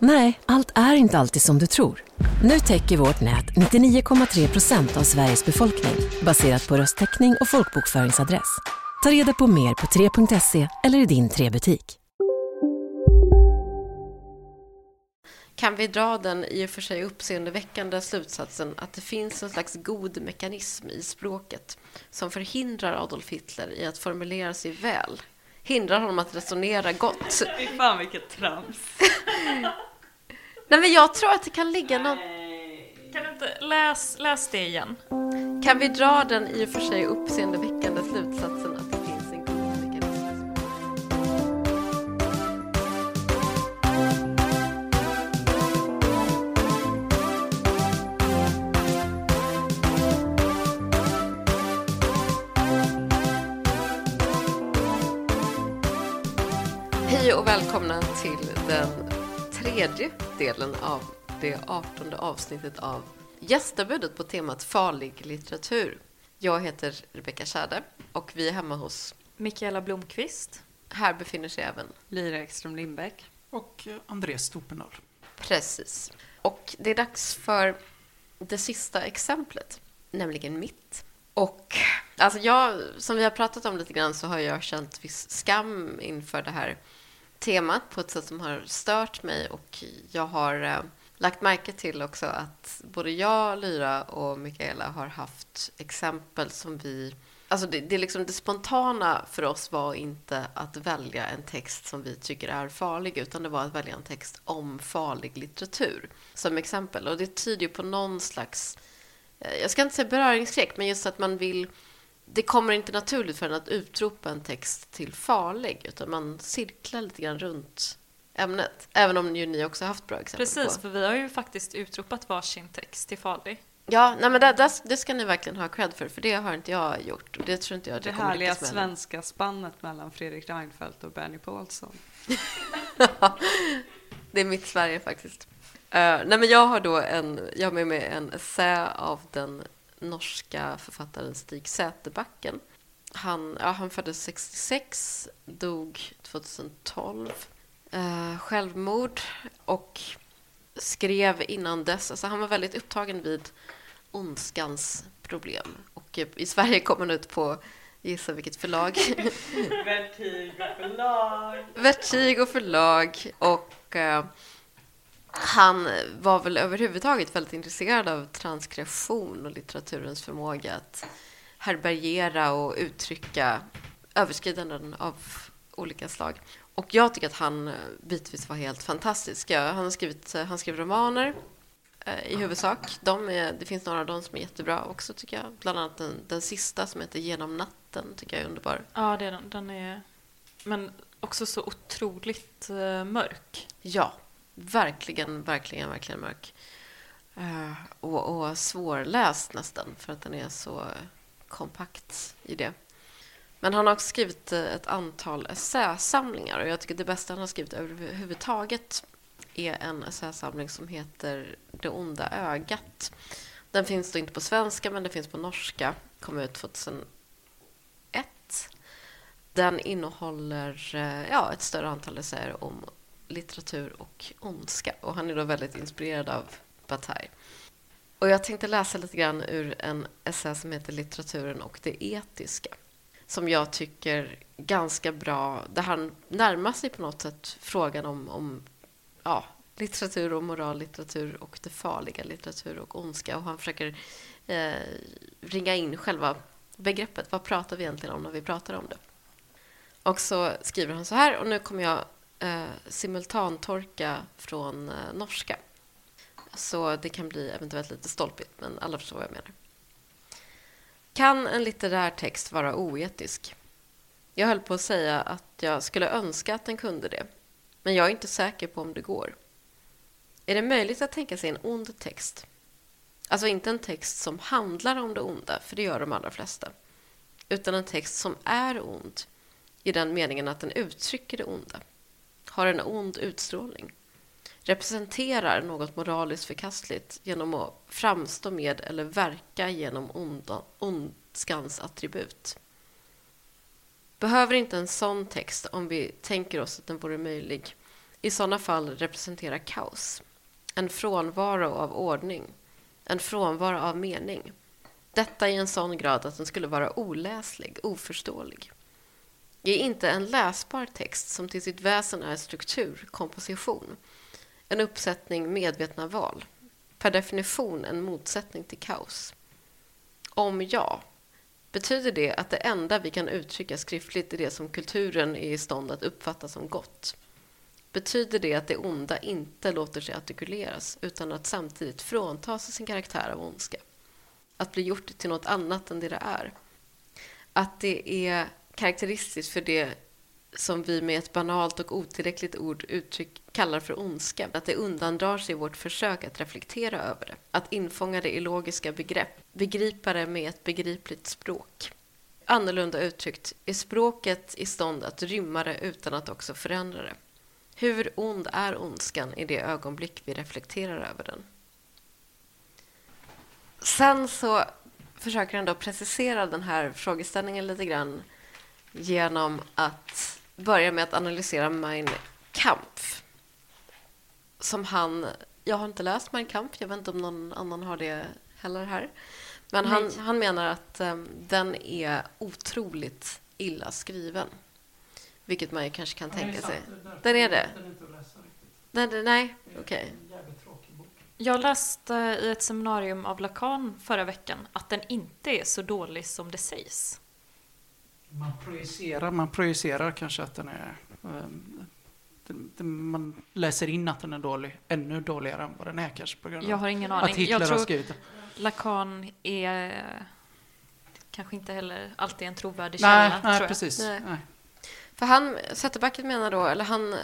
Nej, allt är inte alltid som du tror. Nu täcker vårt nät 99,3 procent av Sveriges befolkning baserat på röstteckning och folkbokföringsadress. Ta reda på mer på 3.se eller i din 3-butik. Kan vi dra den i och för sig uppseendeväckande slutsatsen att det finns en slags god mekanism i språket som förhindrar Adolf Hitler i att formulera sig väl? Hindrar honom att resonera gott? Fy fan vilket trams. Nej, men jag tror att det kan ligga någon... Kan du inte läs, läs det igen? Kan vi dra den i och för sig uppseendeväckande slutsatsen välkomna till den tredje delen av det artonde avsnittet av Gästabudet på temat farlig litteratur. Jag heter Rebecka Schade och vi är hemma hos... Mikaela Blomqvist. Här befinner sig även Lyra Ekström Lindbäck. Och eh, Andreas Stopendahl. Precis. Och det är dags för det sista exemplet, nämligen mitt. Och alltså jag, som vi har pratat om lite grann så har jag känt viss skam inför det här temat på ett sätt som har stört mig och jag har eh, lagt märke till också att både jag, Lyra och Mikaela har haft exempel som vi Alltså det, det, liksom det spontana för oss var inte att välja en text som vi tycker är farlig utan det var att välja en text om farlig litteratur som exempel. Och det tyder ju på någon slags, eh, jag ska inte säga beröringsskräck, men just att man vill det kommer inte naturligt för en att utropa en text till farlig utan man cirklar lite grann runt ämnet. Även om ju ni också har haft bra exempel Precis, på. för vi har ju faktiskt utropat varsin text till farlig. Ja, nej men det, det, det ska ni verkligen ha cred för, för det har inte jag gjort. Och det tror inte jag att Det härliga svenska spannet mellan Fredrik Reinfeldt och Bernie Paulsson. det är mitt Sverige faktiskt. Uh, nej men jag har då en, jag har med mig en essä av den norska författaren Stig Säterbacken. Han, ja, han föddes 66, dog 2012. Uh, självmord och skrev innan dess, alltså han var väldigt upptagen vid ondskans problem. Och eh, i Sverige kom han ut på, gissa vilket förlag? Vertigo förlag. Vertigo förlag och eh, han var väl överhuvudtaget väldigt intresserad av transkription och litteraturens förmåga att härbärgera och uttrycka överskridanden av olika slag. Och jag tycker att han eh, bitvis var helt fantastisk. Han, har skrivit, eh, han skrev romaner eh, i huvudsak. De är, det finns några av dem som är jättebra också tycker jag. Bland annat den, den sista som heter Genom natten tycker jag är underbar. Ja, det är den. den är... Men också så otroligt eh, mörk. Ja, verkligen, verkligen, verkligen mörk. Uh, och, och svårläst nästan, för att den är så kompakt i det. Men han har också skrivit eh, ett antal essäsamlingar och jag tycker det bästa han har skrivit överhuvudtaget är en essäsamling som heter Det onda ögat. Den finns då inte på svenska, men den finns på norska. Kom ut 2001. Den innehåller eh, ja, ett större antal essäer om litteratur och ondska. Och han är då väldigt inspirerad av Bataille. Och jag tänkte läsa lite grann ur en essä som heter Litteraturen och det etiska. Som jag tycker ganska bra, där han närmar sig på något sätt frågan om, om ja, litteratur och moral, litteratur och det farliga, litteratur och ondska. Och han försöker eh, ringa in själva begreppet. Vad pratar vi egentligen om när vi pratar om det? Och så skriver han så här, och nu kommer jag eh, simultantorka från eh, norska. så det kan bli eventuellt lite stolpigt, men alla förstår vad jag menar. Kan en litterär text vara oetisk? Jag höll på att säga att jag skulle önska att den kunde det, men jag är inte säker på om det går. Är det möjligt att tänka sig en ond text? Alltså inte en text som handlar om det onda, för det gör de allra flesta, utan en text som är ond i den meningen att den uttrycker det onda, har en ond utstrålning, representerar något moraliskt förkastligt genom att framstå med eller verka genom onda, ondskans attribut. Behöver inte en sån text, om vi tänker oss att den vore möjlig, i sådana fall representera kaos, en frånvaro av ordning, en frånvaro av mening. Detta i en sån grad att den skulle vara oläslig, oförståelig. Är inte en läsbar text som till sitt väsen är struktur, komposition, en uppsättning medvetna val, per definition en motsättning till kaos? Om ja, betyder det att det enda vi kan uttrycka skriftligt är det som kulturen är i stånd att uppfatta som gott? Betyder det att det onda inte låter sig artikuleras utan att samtidigt frånta sig sin karaktär av ondska? Att bli gjort till något annat än det det är? Att det är karaktäristiskt för det som vi med ett banalt och otillräckligt ord uttryck kallar för ondska. Att det undandrar sig vårt försök att reflektera över det. Att infånga det i logiska begrepp. Begripa det med ett begripligt språk. Annorlunda uttryckt, är språket i stånd att rymma det utan att också förändra det? Hur ond är ondskan i det ögonblick vi reflekterar över den? Sen så försöker han då precisera den här frågeställningen lite grann genom att börja med att analysera Mein Kampf. Som han... Jag har inte läst Mein Kampf, jag vet inte om någon annan har det heller här. Men han, han menar att um, den är otroligt illa skriven. Vilket man ju kanske kan tänka sig. Den är det? Den är inte att läsa riktigt. Nej, nej okej. Okay. Jag läste i ett seminarium av Lacan förra veckan att den inte är så dålig som det sägs. Man projicerar, man projicerar kanske att den är... Um, den, den, man läser in att den är dålig, ännu dåligare än vad den är kanske på grund av Jag har ingen att aning. Hitler Jag har tror skrivit den. Lacan är kanske inte heller alltid en trovärdig Nej, källa. nej tror jag. precis. Nej. Nej. För han, Zetterbacken menar då, eller han,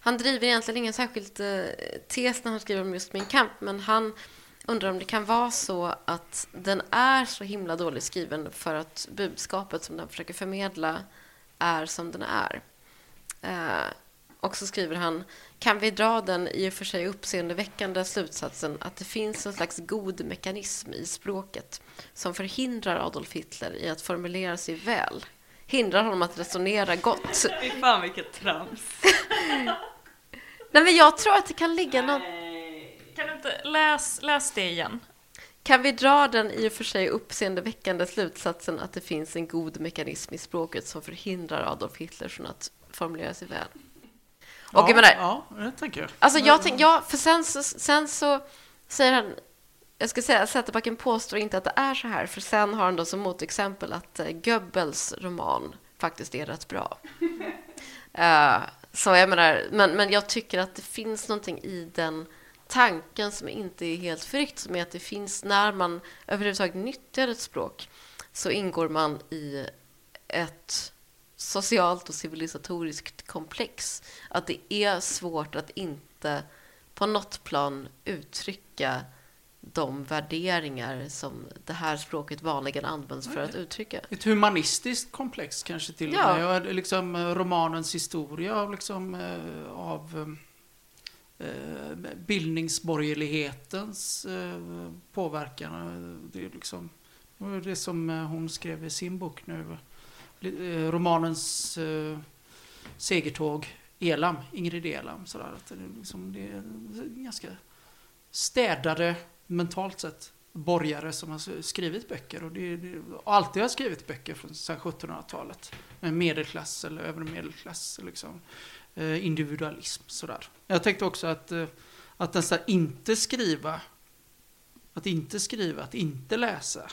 han driver egentligen ingen särskild eh, tes när han skriver om just min kamp, men han undrar om det kan vara så att den är så himla dåligt skriven för att budskapet som den försöker förmedla är som den är. Eh, och så skriver han, kan vi dra den i och för sig uppseendeväckande slutsatsen att det finns en slags god mekanism i språket som förhindrar Adolf Hitler i att formulera sig väl, hindrar honom att resonera gott. Fy fan vilket trams. Nej, men jag tror att det kan ligga något... Kan du inte läs, läs det igen? Kan vi dra den i och för sig uppseendeväckande slutsatsen att det finns en god mekanism i språket som förhindrar Adolf Hitler från att formulera sig väl? Och ja, jag menar, ja, det tänker jag. Alltså jag tänk, ja, för sen så, sen så säger han, jag ska säga att Zetterbacken påstår inte att det är så här, för sen har han då som motexempel att uh, Goebbels roman faktiskt är rätt bra. uh, så jag menar, men, men jag tycker att det finns någonting i den tanken som inte är helt förryckt, som är att det finns, när man överhuvudtaget nyttjar ett språk, så ingår man i ett socialt och civilisatoriskt komplex. Att det är svårt att inte på något plan uttrycka de värderingar som det här språket vanligen används för att uttrycka. Ett humanistiskt komplex kanske till och med. Ja. Liksom, eh, romanens historia av, liksom, eh, av eh, Eh, bildningsborgerlighetens eh, påverkan. Det är liksom det som eh, hon skrev i sin bok nu. Romanens segertåg Elam, Ingrid Elam. Sådär, att det, är liksom, det är ganska städade mentalt sett borgare som har skrivit böcker och, det, det, och alltid har skrivit böcker från 1700-talet. Med medelklass eller övre medelklass, liksom. Eh, individualism sådär. Jag tänkte också att, eh, att nästan inte skriva, att inte skriva, att inte läsa,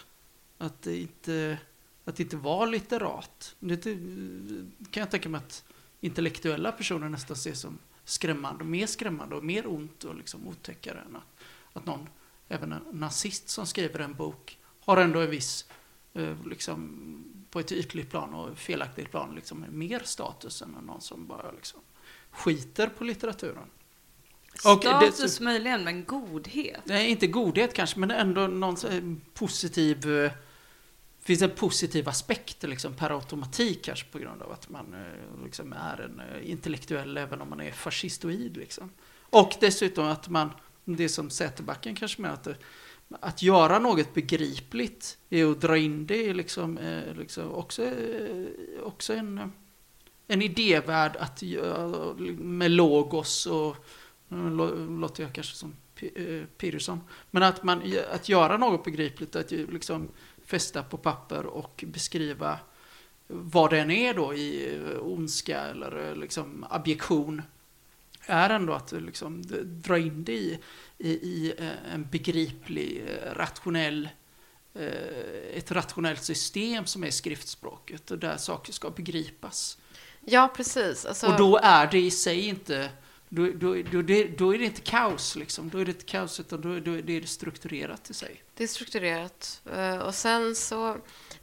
att inte, att inte vara litterat. Det kan jag tänka mig att intellektuella personer nästan ser som skrämmande, och mer skrämmande och mer ont och liksom otäckare än att, att någon, även en nazist som skriver en bok, har ändå en viss, eh, liksom, på ett ytligt plan och felaktigt plan, liksom mer status än någon som bara liksom skiter på litteraturen. Och Status det- möjligen, men godhet. Nej, inte godhet kanske, men ändå någon positiv... eh, finns en positiv aspekt liksom, per automatik kanske på grund av att man eh, liksom är en eh, intellektuell även om man är fascistoid. Liksom. Och dessutom att man, det som Säterbacken kanske menar, att, det- att göra något begripligt är att dra in det liksom, liksom också, också en, en idévärld att göra med logos och eh, nu låter jag kanske som eh, Peterson. Men att, man, att göra något begripligt, att liksom fästa på papper och beskriva vad den är då i eh, ondska eller liksom abjektion är ändå att liksom dra in det i, i, i en begriplig, rationell ett rationellt system som är skriftspråket och där saker ska begripas. Ja, precis. Alltså, Och då är det i sig inte då, då, då, då är det inte kaos, liksom. då är det inte kaos, utan då, då är det strukturerat i sig. Det är strukturerat. Eh, Och sen så...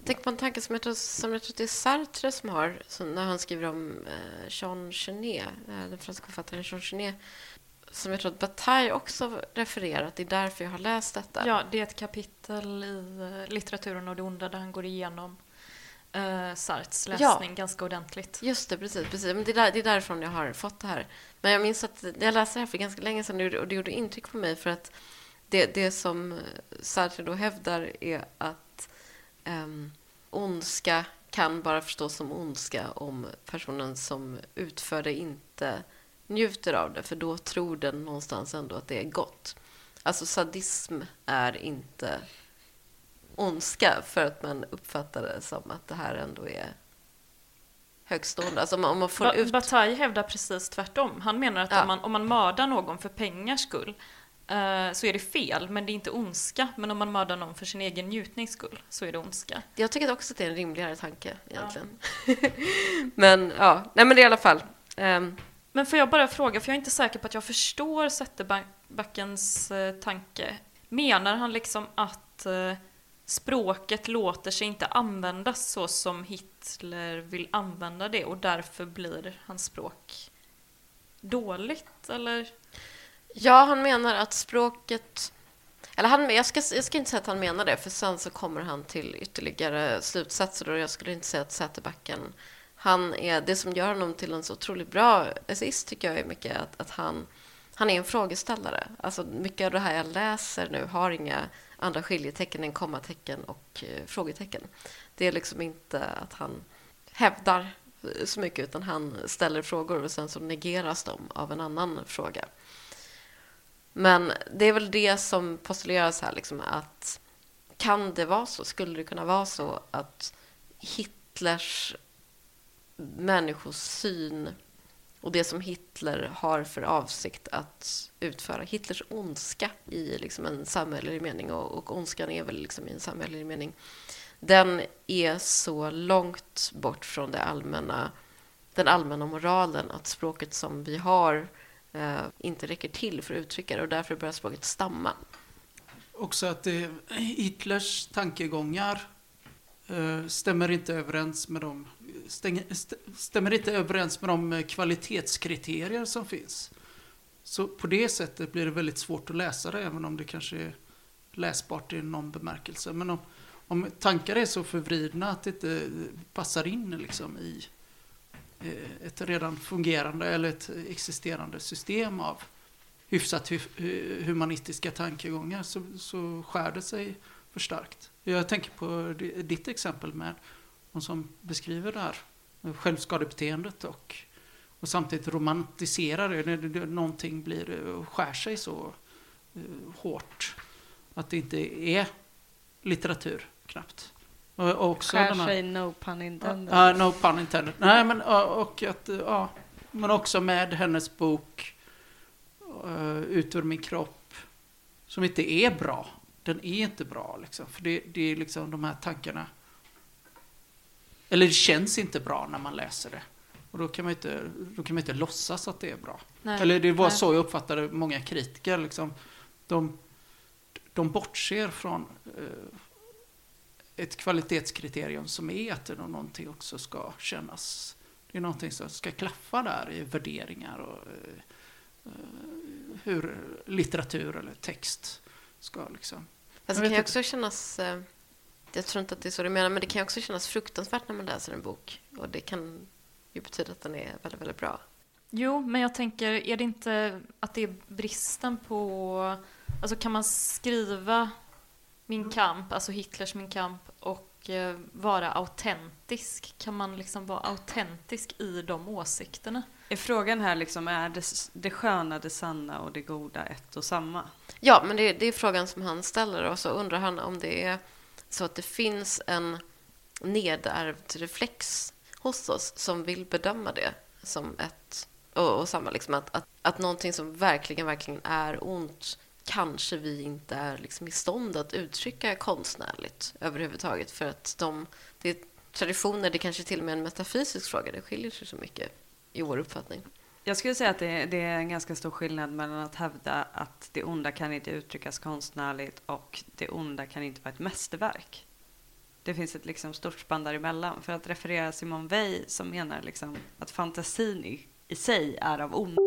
Tänk på en tanke som jag tror, som jag tror det är Sartre som har, som när han skriver om eh, Jean Genet, eh, den franska författaren Jean Genet, som jag tror att Bataille också refererat. Det är därför jag har läst detta. Ja, det är ett kapitel i Litteraturen och det onda där han går igenom eh, Sartres läsning ganska ordentligt. Just det, precis. precis. Men det, är där, det är därifrån jag har fått det här. Men jag minns att jag läste det här för ganska länge sedan och det gjorde intryck på mig för att det, det som Sartre då hävdar är att um, ondska kan bara förstås som ondska om personen som utför det inte njuter av det, för då tror den någonstans ändå att det är gott. Alltså sadism är inte ondska för att man uppfattar det som att det här ändå är högstående. Alltså om man, får Ba- ut... Bataille hävdar precis tvärtom. Han menar att Ja. om, man, om man mördar någon för pengars skull eh, så är det fel, men det är inte ondska. Men om man mördar någon för sin egen njutnings skull så är det ondska. Jag tycker också att det är en rimligare tanke egentligen. men ja, nej men det är i alla fall. ehm, Men får jag bara fråga, för jag är inte säker på att jag förstår Zetterbackens eh, tanke. Menar han liksom att eh, språket låter sig inte användas så som Hitler vill använda det och därför blir hans språk dåligt, eller? Ja, han menar att språket... Eller han, jag, ska, jag ska inte säga att han menar det, för sen så kommer han till ytterligare slutsatser och jag skulle inte säga att Säterbacken... Han är, det som gör honom till en så otroligt bra essayist tycker jag är mycket att, att han, han är en frågeställare. Alltså mycket av det här jag läser nu har inga andra skiljetecken än kommatecken och eh, frågetecken. Det är liksom inte att han hävdar eh, så mycket utan han ställer frågor och sen så negeras de av en annan fråga. Men det är väl det som postuleras här, liksom, att kan det vara så? Skulle det kunna vara så att Hitlers människosyn och det som Hitler har för avsikt att utföra, Hitlers ondska i liksom en samhällelig mening, och, och ondskan är väl liksom i en samhällelig mening, den är så långt bort från det allmänna, den allmänna moralen att språket som vi har eh, inte räcker till för att uttrycka det och därför börjar språket stamma. Också att det, Hitlers tankegångar Eh, stämmer inte överens med de stänger, stämmer inte överens med de eh, kvalitetskriterier som finns. Så på det sättet blir det väldigt svårt att läsa det, även om det kanske är läsbart i någon bemärkelse. Men om, om tankar är så förvridna att det inte passar in liksom i eh, ett redan fungerande eller ett existerande system av hyfsat humanistiska tankegångar så, så skär det sig för starkt. Jag tänker på di- ditt exempel med de som beskriver det här självskadebeteendet och, och samtidigt romantiserar det. När någonting blir, eh, skär sig så eh, hårt att det inte är litteratur knappt. Och, också Skär här- sig, no pun intended. Ja, no pun intended. Nej, men, och att, ja, men också med hennes bok uh, Ut ur min kropp, som inte är bra. Den är inte bra, liksom. För det, det är liksom de här tankarna. Eller det känns inte bra när man läser det. Och då kan man inte, då kan man inte låtsas att det är bra. Nej. Eller det var Nej. så jag uppfattade många kritiker. Liksom. De, de bortser från eh, ett kvalitetskriterium som är att någonting också ska kännas. Det är någonting som ska klaffa där i värderingar och eh, eh, hur litteratur eller text ska liksom. Fast det kan ju också kännas, eh, jag tror inte att det är så du menar, men det kan ju också kännas fruktansvärt när man läser en bok. Och det kan ju betyda att den är väldigt, väldigt bra. Jo, men jag tänker, är det inte att det är bristen på... Alltså kan man skriva Min kamp, alltså Hitlers Min kamp, och eh, vara autentisk? Kan man liksom vara autentisk i de åsikterna? Är frågan här liksom, är det, det sköna, det sanna och det goda ett och samma? Ja, men det, det är frågan som han ställer och så undrar han om det är så att det finns en nedärvd reflex hos oss som vill bedöma det som ett och, och samma liksom att, att, att någonting som verkligen, verkligen är ont kanske vi inte är liksom i stånd att uttrycka konstnärligt överhuvudtaget för att de, det är traditioner, det kanske till och med är en metafysisk fråga, det skiljer sig så mycket i vår uppfattning. Jag skulle säga att det, det, är en ganska stor skillnad mellan att hävda att det onda kan inte uttryckas konstnärligt och det onda kan inte vara ett mästerverk. Det finns ett liksom stort spann däremellan. För att referera Simon Weil som menar liksom att fantasin i, i sig är av ondo.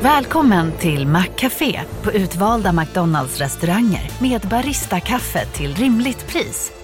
Välkommen till Maccafé på utvalda McDonalds restauranger med Baristakaffe till rimligt pris.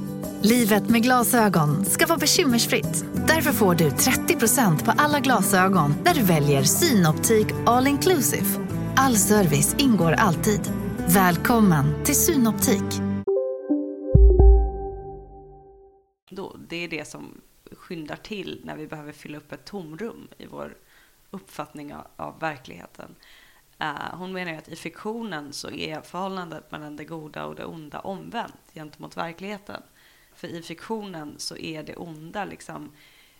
Livet med glasögon ska vara bekymmersfritt. Därför får du 30% på alla glasögon när du väljer Synoptik All Inclusive. All service ingår alltid. Välkommen till Synoptik. Då, det är det som skyndar till när vi behöver fylla upp ett tomrum i vår uppfattning av, av verkligheten. Uh, hon menar ju att i fiktionen så är förhållandet mellan det goda och det onda omvänt gentemot verkligheten. För i fiktionen så är det onda liksom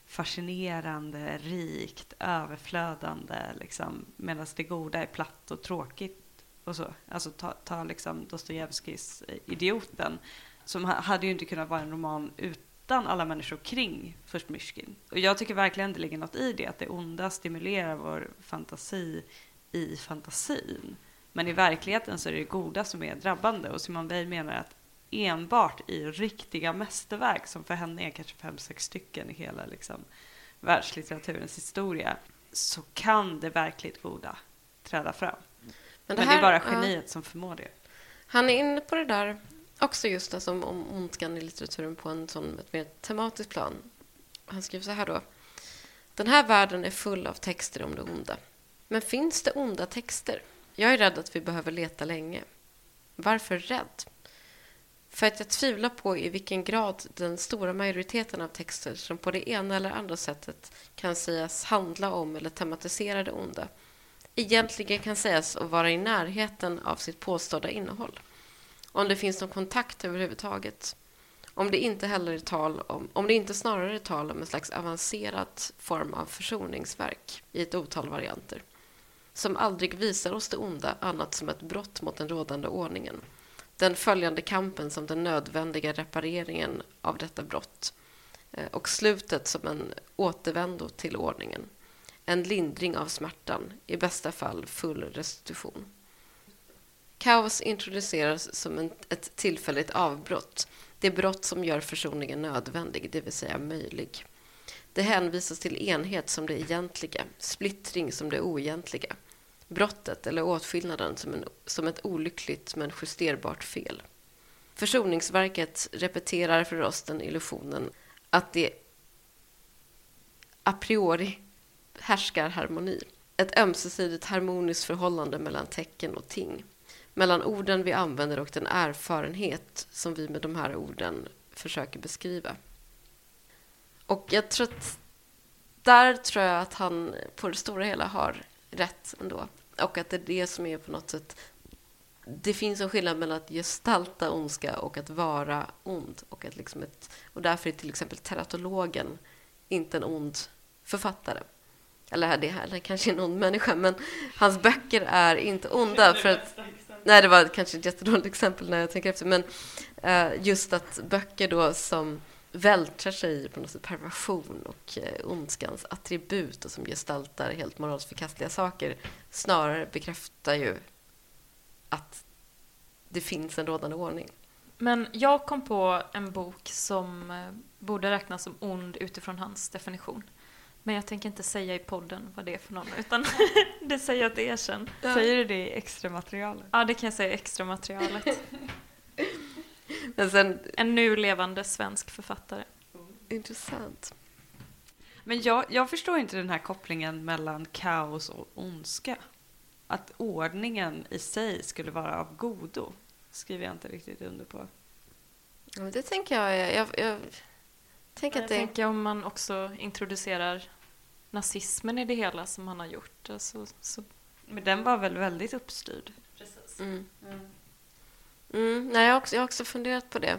fascinerande, rikt, överflödande, liksom, medan det goda är platt och tråkigt. Och så. Alltså ta, ta liksom Dostojevskijs eh, Idioten, som hade ju inte kunnat vara en roman utan alla människor kring först Myrskin. Och jag tycker verkligen det ligger något i det, att det onda stimulerar vår fantasi i fantasin. Men i verkligheten så är det det goda som är drabbande. Och Simone Weil menar att enbart i riktiga mästerverk, som för henne är kanske fem, sex stycken i hela liksom, världslitteraturens historia, så kan det verkligt goda träda fram. Men det, Men det är bara geniet ja. som förmår det. Han är inne på det där också just alltså om ondskan i litteraturen på en sån, ett mer tematiskt plan. Han skriver så här då. Den här världen är full av texter om det onda. Men finns det onda texter? Jag är rädd att vi behöver leta länge. Varför rädd? För att jag tvivlar på i vilken grad den stora majoriteten av texter som på det ena eller andra sättet kan sägas handla om eller tematisera det onda egentligen kan sägas att vara i närheten av sitt påstådda innehåll. Om det finns någon kontakt överhuvudtaget. Om det inte heller är tal om, om det inte snarare är tal om en slags avancerad form av försoningsverk i ett otal varianter som aldrig visar oss det onda annat som ett brott mot den rådande ordningen. Den följande kampen som den nödvändiga repareringen av detta brott eh, och slutet som en återvändo till ordningen. En lindring av smärtan, i bästa fall full restitution. Kaos introduceras som ett tillfälligt avbrott, det brott som gör försoningen nödvändig, det vill säga möjlig. Det hänvisas till enhet som det egentliga, splittring som det oegentliga, brottet eller åtskillnaden som, en, som ett olyckligt men justerbart fel. Försoningsverket repeterar för oss den illusionen att det a priori härskar harmoni. Ett ömsesidigt harmoniskt förhållande mellan tecken och ting. Mellan orden vi använder och den erfarenhet som vi med de här orden försöker beskriva. Och jag tror att där tror jag att han på det stora hela har rätt ändå. Och att det är det som är på något sätt det finns en skillnad mellan att gestalta ondska och att vara ond. Och, att liksom ett, och därför är till exempel teratologen inte en ond författare. Eller det här är kanske en ond människa, men hans böcker är inte onda. För att, nej, det var kanske ett jättedåligt exempel när jag tänker efter. Men uh, just att böcker då som vältrar sig på något sätt perversion och eh, ondskans attribut och som gestaltar helt moraliskt förkastliga saker snarare bekräftar ju att det finns en rådande ordning. Men jag kom på en bok som eh, borde räknas som ond utifrån hans definition. Men jag tänker inte säga i podden vad det är för någon, utan det säger jag till er sen. Ja. Säger du det i extra materialet? Ja, det kan jag säga i extra materialet. Men sen, en nu levande svensk författare. Intressant. Men jag, jag förstår inte den här kopplingen mellan kaos och ondska. Att ordningen i sig skulle vara av godo skriver jag inte riktigt under på. Ja, det tänker jag. Jag, jag, jag tänker jag att det... tänker om man också introducerar nazismen i det hela som han har gjort. Alltså, så... Men den var väl väldigt uppstyrd? Precis. Mm. Mm. Mm, nej, jag, har också, jag har också funderat på det.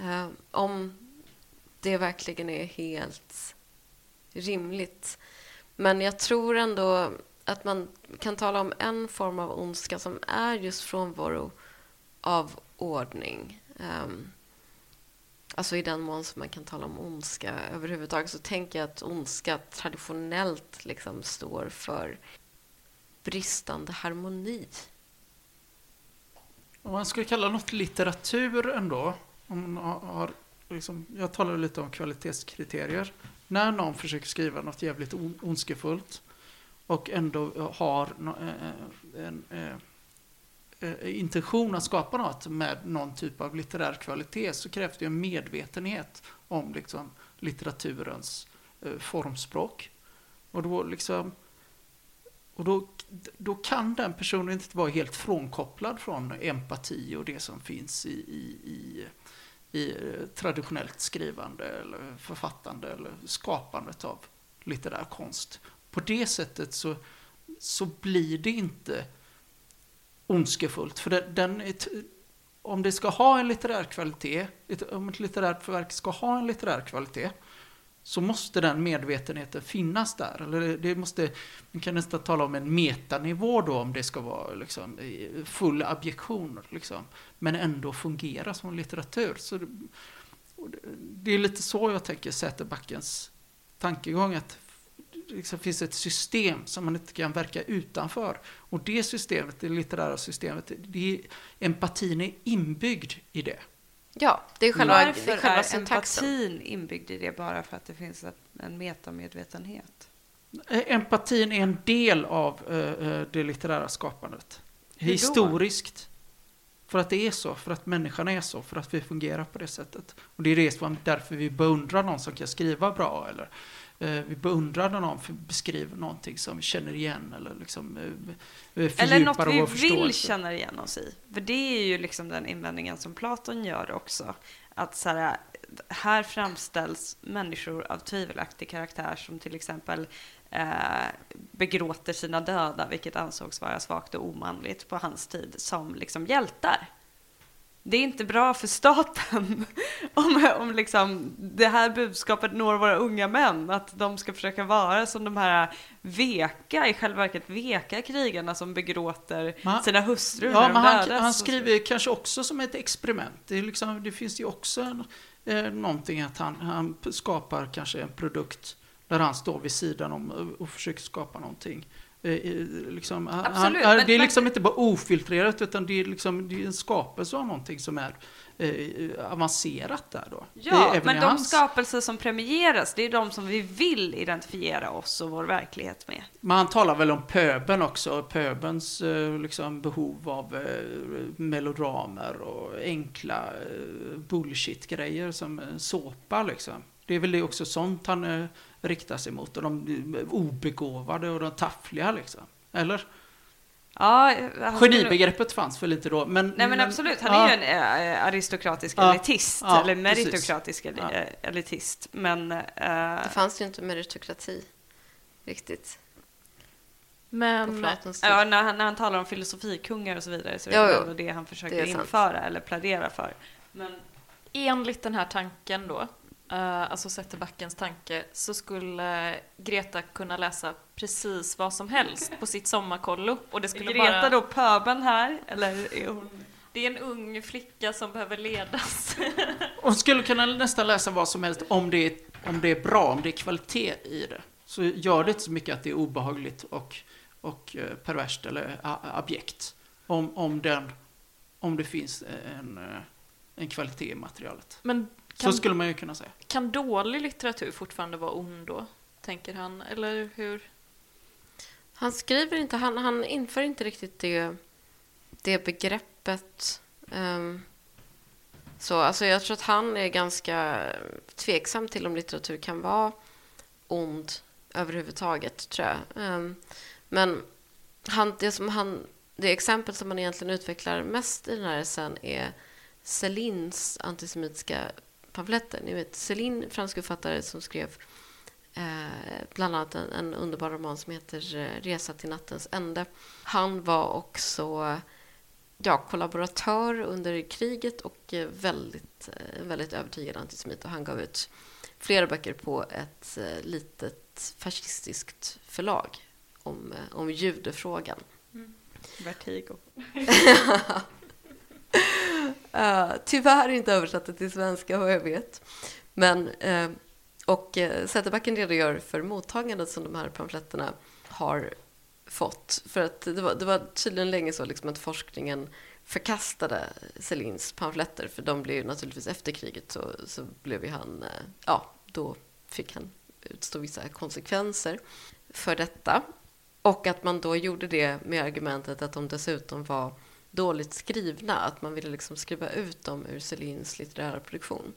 Uh, om det verkligen är helt rimligt. Men jag tror ändå att man kan tala om en form av ondska som är just frånvaro av ordning. Um, alltså i den mån som man kan tala om ondska överhuvudtaget så tänker jag att ondska traditionellt liksom står för bristande harmoni. Om man skulle kalla något litteratur ändå, om man har, liksom, jag talade lite om kvalitetskriterier. När någon försöker skriva något jävligt ondskefullt och ändå eh, har eh, eh, en, en intention att skapa något med någon typ av litterär kvalitet så krävs det en medvetenhet om liksom, litteraturens formspråk. Och då liksom och då, då kan den personen inte vara helt frånkopplad från empati och det som finns i, i, i, i eh, traditionellt skrivande eller författande eller skapandet av litterär konst. På det sättet så, så blir det inte ondskefullt. För den, den är, om det ska ha en litterär kvalitet, om ett litterärt verk ska ha en litterär kvalitet, så måste den medvetenheten finnas där. Eller det måste, man kan nästan tala om en metanivå då om det ska vara liksom, full abjektion. Liksom, men ändå fungera som litteratur. Så det, det är lite så jag tänker Säterbackens tankegång. Att det liksom finns ett system som man inte kan verka utanför. Och det systemet, det litterära systemet, det, empatin är inbyggd i det. Ja, det är själva, Varför det är, själva är empatin inbyggd i det bara för att det finns en metamedvetenhet? Empatin är en del av uh, det litterära skapandet. Historiskt. För att det är så, för att människan är så, för att vi fungerar på det sättet. Och det är det som, därför vi beundrar någon som kan skriva bra eller vi beundrar någon för att beskriva någonting som vi känner igen eller liksom uh, Eller något vi vill känna igen oss i. För det är ju liksom den invändningen som Platon gör också. Att så här, här framställs människor av tvivelaktig karaktär som till exempel eh, begråter sina döda, vilket ansågs vara svagt och omanligt på hans tid, som liksom hjältar. Det är inte bra för staten om, om liksom det här budskapet når våra unga män, att de ska försöka vara som de här veka, i själva verket veka krigarna som begråter man, sina hustrur ja, när de men dödas. Han, han skriver kanske också som ett experiment. Det, liksom, det finns ju också en, eh, någonting att han, han skapar kanske en produkt där han står vid sidan om och, och försöker skapa någonting. Liksom, Absolut, han, men, det är men, liksom inte bara ofiltrerat utan det är, liksom, det är en skapelse av någonting som är eh, avancerat där då. Ja, men de hans... skapelser som premieras, det är de som vi vill identifiera oss och vår verklighet med. Men han talar väl om pöben också, pöbens eh, liksom, behov av eh, melodramer och enkla eh, bullshit-grejer som såpa liksom. Det är väl det också sånt han eh, riktar sig mot. Och de obegåvade och de taffliga liksom. Eller? Ja, Genibegreppet fanns väl inte då. Men, Nej men absolut, han är ju en äh, aristokratisk ja, elitist. Ja, eller meritokratisk precis. elitist. Men... Äh, det fanns ju inte meritokrati riktigt. Men. Ja, när han, när han talar om filosofikungar och så vidare så är det jo. ändå det han försöker införa eller plädera för. Men enligt den här tanken då, eh, alltså Zetterbackens tanke, så skulle Greta kunna läsa precis vad som helst på sitt sommarkollo. Och det är skulle Greta bara... då pöben här? Eller är hon... Det är en ung flicka som behöver ledas. Hon skulle kunna nästan läsa vad som helst om det, är, om det är bra, om det är kvalitet i det. Så gör det inte så mycket att det är obehagligt och, och eh, perverst eller a- abjekt. Om, om, den, om det finns en, eh, en kvalitet i materialet. Men Så kan, skulle man ju kunna säga kan dålig litteratur fortfarande vara ond då? Tänker han, eller hur? Han skriver inte, han, han inför inte riktigt det, det begreppet. Um, så alltså jag tror att han är ganska tveksam till om litteratur kan vara ond överhuvudtaget, tror jag. Um, men han, det, som han, det exempel som han egentligen utvecklar mest i den här essän är Célines antisemitiska pamfletter. Ni vet, Céline, fransk författare som skrev eh, bland annat en, en underbar roman som heter eh, Resa till nattens ände. Han var också ja, kollaboratör under kriget och eh, väldigt, eh, väldigt övertygad antisemit. Och han gav ut flera böcker på ett eh, litet fascistiskt förlag om, eh, om judefrågan. Vertigo. Uh, tyvärr inte översatt till svenska vad jag vet. Men, uh, och eh, uh, Zetterbacken redogör för mottagandet som de här pamfletterna har fått. För att det var, det var tydligen länge så liksom att forskningen förkastade Selins pamfletter för de blev ju naturligtvis efter kriget så, så blev ju han, ja, då fick han utstå vissa konsekvenser för detta. Och att man då gjorde det med argumentet att de dessutom var dåligt skrivna, att man ville liksom skriva ut dem ur Celins litterära produktion.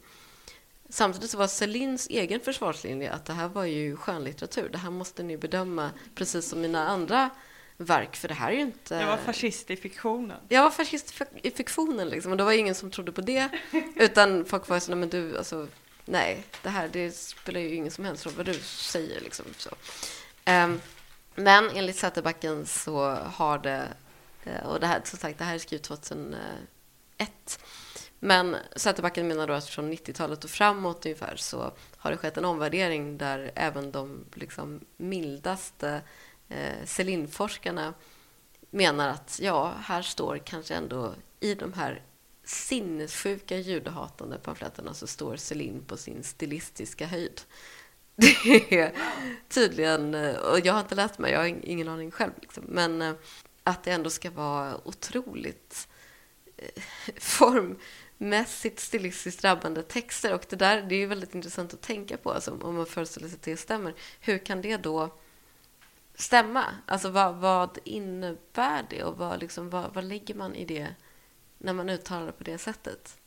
Samtidigt så var Celins egen försvarslinje att det här var ju skönlitteratur. Det här måste ni bedöma precis som mina andra verk, för det här är ju inte... Jag var fascist i fiktionen. Jag var fascist i fiktionen liksom, och det var ingen som trodde på det. Utan folk var så, men du, alltså, nej, det här det spelar ju ingen som helst roll vad du säger. Liksom, så. Ehm, men enligt Zetterbacken så har det, Eh, och det här, som sagt, det här är skrivet 2001, men Säterbacken menar då att från 90-talet och framåt ungefär så har det skett en omvärdering där även de liksom mildaste eh, Celine-forskarna menar att ja, här står kanske ändå i de här sinnessjuka judehatande pamfletterna så står Celine på sin stilistiska höjd. Det är tydligen, eh, och jag har inte läst mig, jag har ingen aning själv, liksom, men eh, att det ändå ska vara otroligt eh, formmässigt stilistiskt drabbande texter. Och det där det är ju väldigt intressant att tänka på, alltså, om man föreställer sig att det stämmer. Hur kan det då stämma? Alltså vad, vad innebär det och vad, liksom, vad, vad lägger man i det när man uttalar det på det sättet?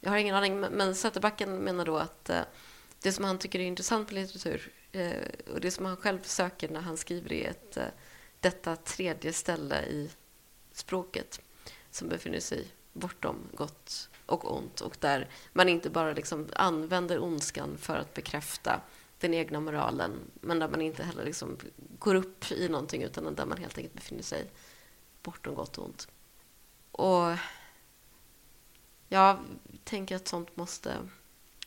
Jag har ingen aning, men- Söterbacken menar då att eh, det som han tycker är intressant med litteratur eh, och det som han själv söker när han skriver är ett, detta tredje ställe i språket som befinner sig bortom gott och ont och där man inte bara liksom använder ondskan för att bekräfta den egna moralen men där man inte heller liksom går upp i någonting utan där man helt enkelt befinner sig bortom gott och ont. Och jag tänker att sånt måste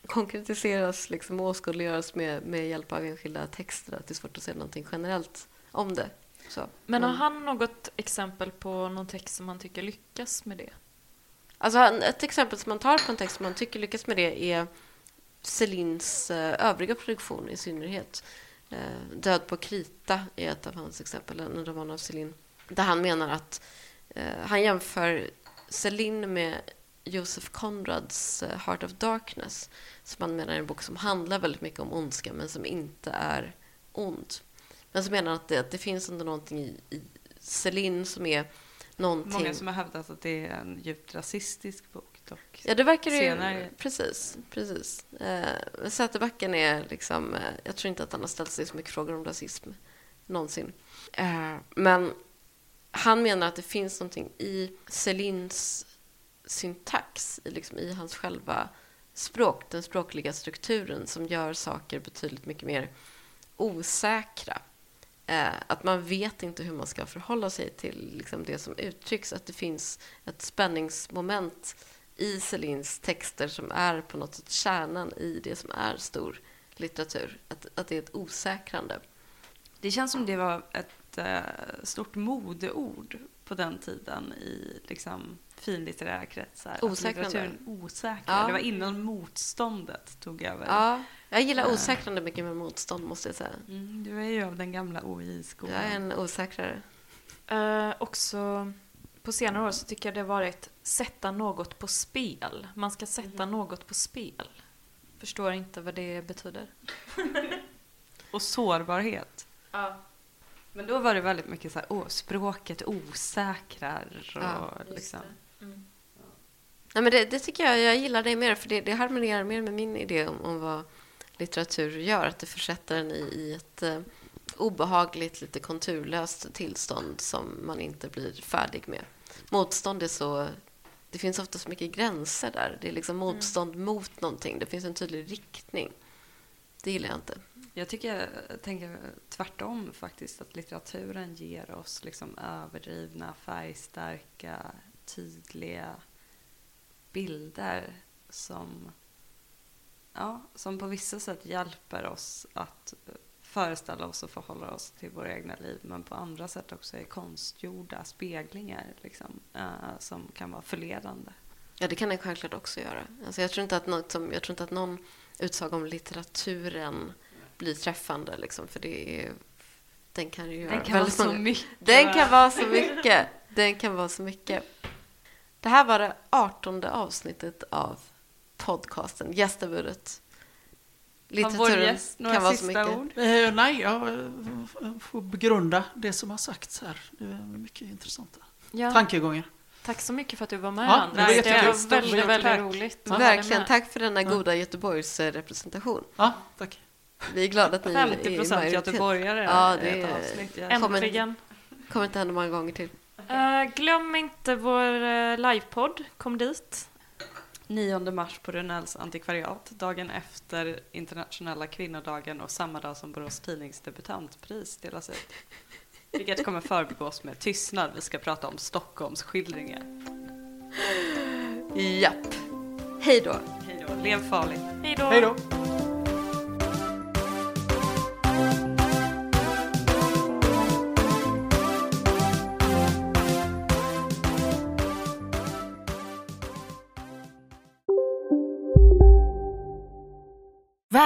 konkretiseras liksom, och åskådliggöras med, med hjälp av enskilda texter. Att det är svårt att säga någonting generellt om det. Så. Men har Mm. han något exempel på någon text som han tycker lyckas med det? Alltså, ett exempel som man tar på en text som man tycker lyckas med det är Celins eh, övriga produktion i synnerhet. Eh, Död på krita är ett av hans exempel, en roman av Celine. Där han menar att eh, han jämför Celine med Joseph Conrads Heart of Darkness som han menar är en bok som handlar väldigt mycket om ondska men som inte är ond. Men så menar han att det, att det finns ändå någonting i, i Celine som är någonting... Många som har hävdat att det är en djupt rasistisk bok dock. Ja, det verkar ju... senare. Precis, precis. Eh, Säterbacken är liksom... Eh, jag tror inte att han har ställt sig så mycket frågor om rasism någonsin. Eh, men han menar att det finns någonting i Celins syntax, i, liksom, i hans själva språk, den språkliga strukturen som gör saker betydligt mycket mer osäkra Eh, att man vet inte hur man ska förhålla sig till liksom, det som uttrycks. Att det finns ett spänningsmoment i Celins texter som är på något sätt kärnan i det som är stor litteratur. Att, att det är ett osäkrande. Det känns som det var ett eh, stort modeord på den tiden i liksom, finlitterära kretsar. Osäkrande. Osäkrande. Ja. Det var innan motståndet tog över. Ja, jag gillar Eh. osäkrande mycket med motstånd, måste jag säga. Mm, du är ju av den gamla OI-skolan. Jag är en osäkrare. Eh, också på senare år så tycker jag det varit sätta något på spel. Man ska sätta något på spel. Förstår inte vad det betyder. Och sårbarhet. Ja. Men då var det väldigt mycket så här, åh, språket osäkrar och Ja, liksom. Nej, men det, det tycker jag, jag gillar det mer, för det, det harmonierar mer med min idé om, om vad litteratur gör. Att det försätter en i, i ett eh, obehagligt, lite konturlöst tillstånd som man inte blir färdig med. Motstånd är så... Det finns ofta så mycket gränser där. Det är liksom motstånd mot någonting. Det finns en tydlig riktning. Det gillar jag inte. Jag tycker, jag tänker tvärtom faktiskt, att litteraturen ger oss liksom överdrivna, färgstarka, tydliga bilder som, ja, som på vissa sätt hjälper oss att föreställa oss och förhålla oss till våra egna liv, men på andra sätt också är konstgjorda speglingar liksom, eh, som kan vara förledande. Ja, det kan den självklart också göra. Alltså, jag, tror inte att något som, jag tror inte att någon utsaga om litteraturen blir träffande, liksom, för det är, den kan ju göra Den kan vara väldigt så många- mycket. Den kan vara så mycket. Den kan vara så mycket. Det här var det artonde avsnittet av podcasten Gästabudet. Gäst några kan vara så mycket. ord? Eh, nej, jag eh, får begrunda det som har sagts här. Det är mycket intressanta Ja. tankegångar. Tack så mycket för att du var med, Ja, Anders. det var Det var Stort väldigt, tack. väldigt roligt dig Verkligen. Tack för denna Ja. goda Göteborgs eh, representation. Ja, tack. Vi är glada att ni är i 50 procent majoritet. göteborgare Ja, det ett är-. Jag kommer- Äntligen. kommer inte hända många gånger till. Eh, glöm inte vår uh, livepodd. Kom dit. 9 mars på Runells antikvariat, dagen efter internationella kvinnodagen och samma dag som Borås Tidnings debutantpris delas ut. Vilket kommer förbigås med tystnad. Vi ska prata om Stockholms skildringar. Japp. Hej då. Hej då. Lev farligt. Hej då. Hej då.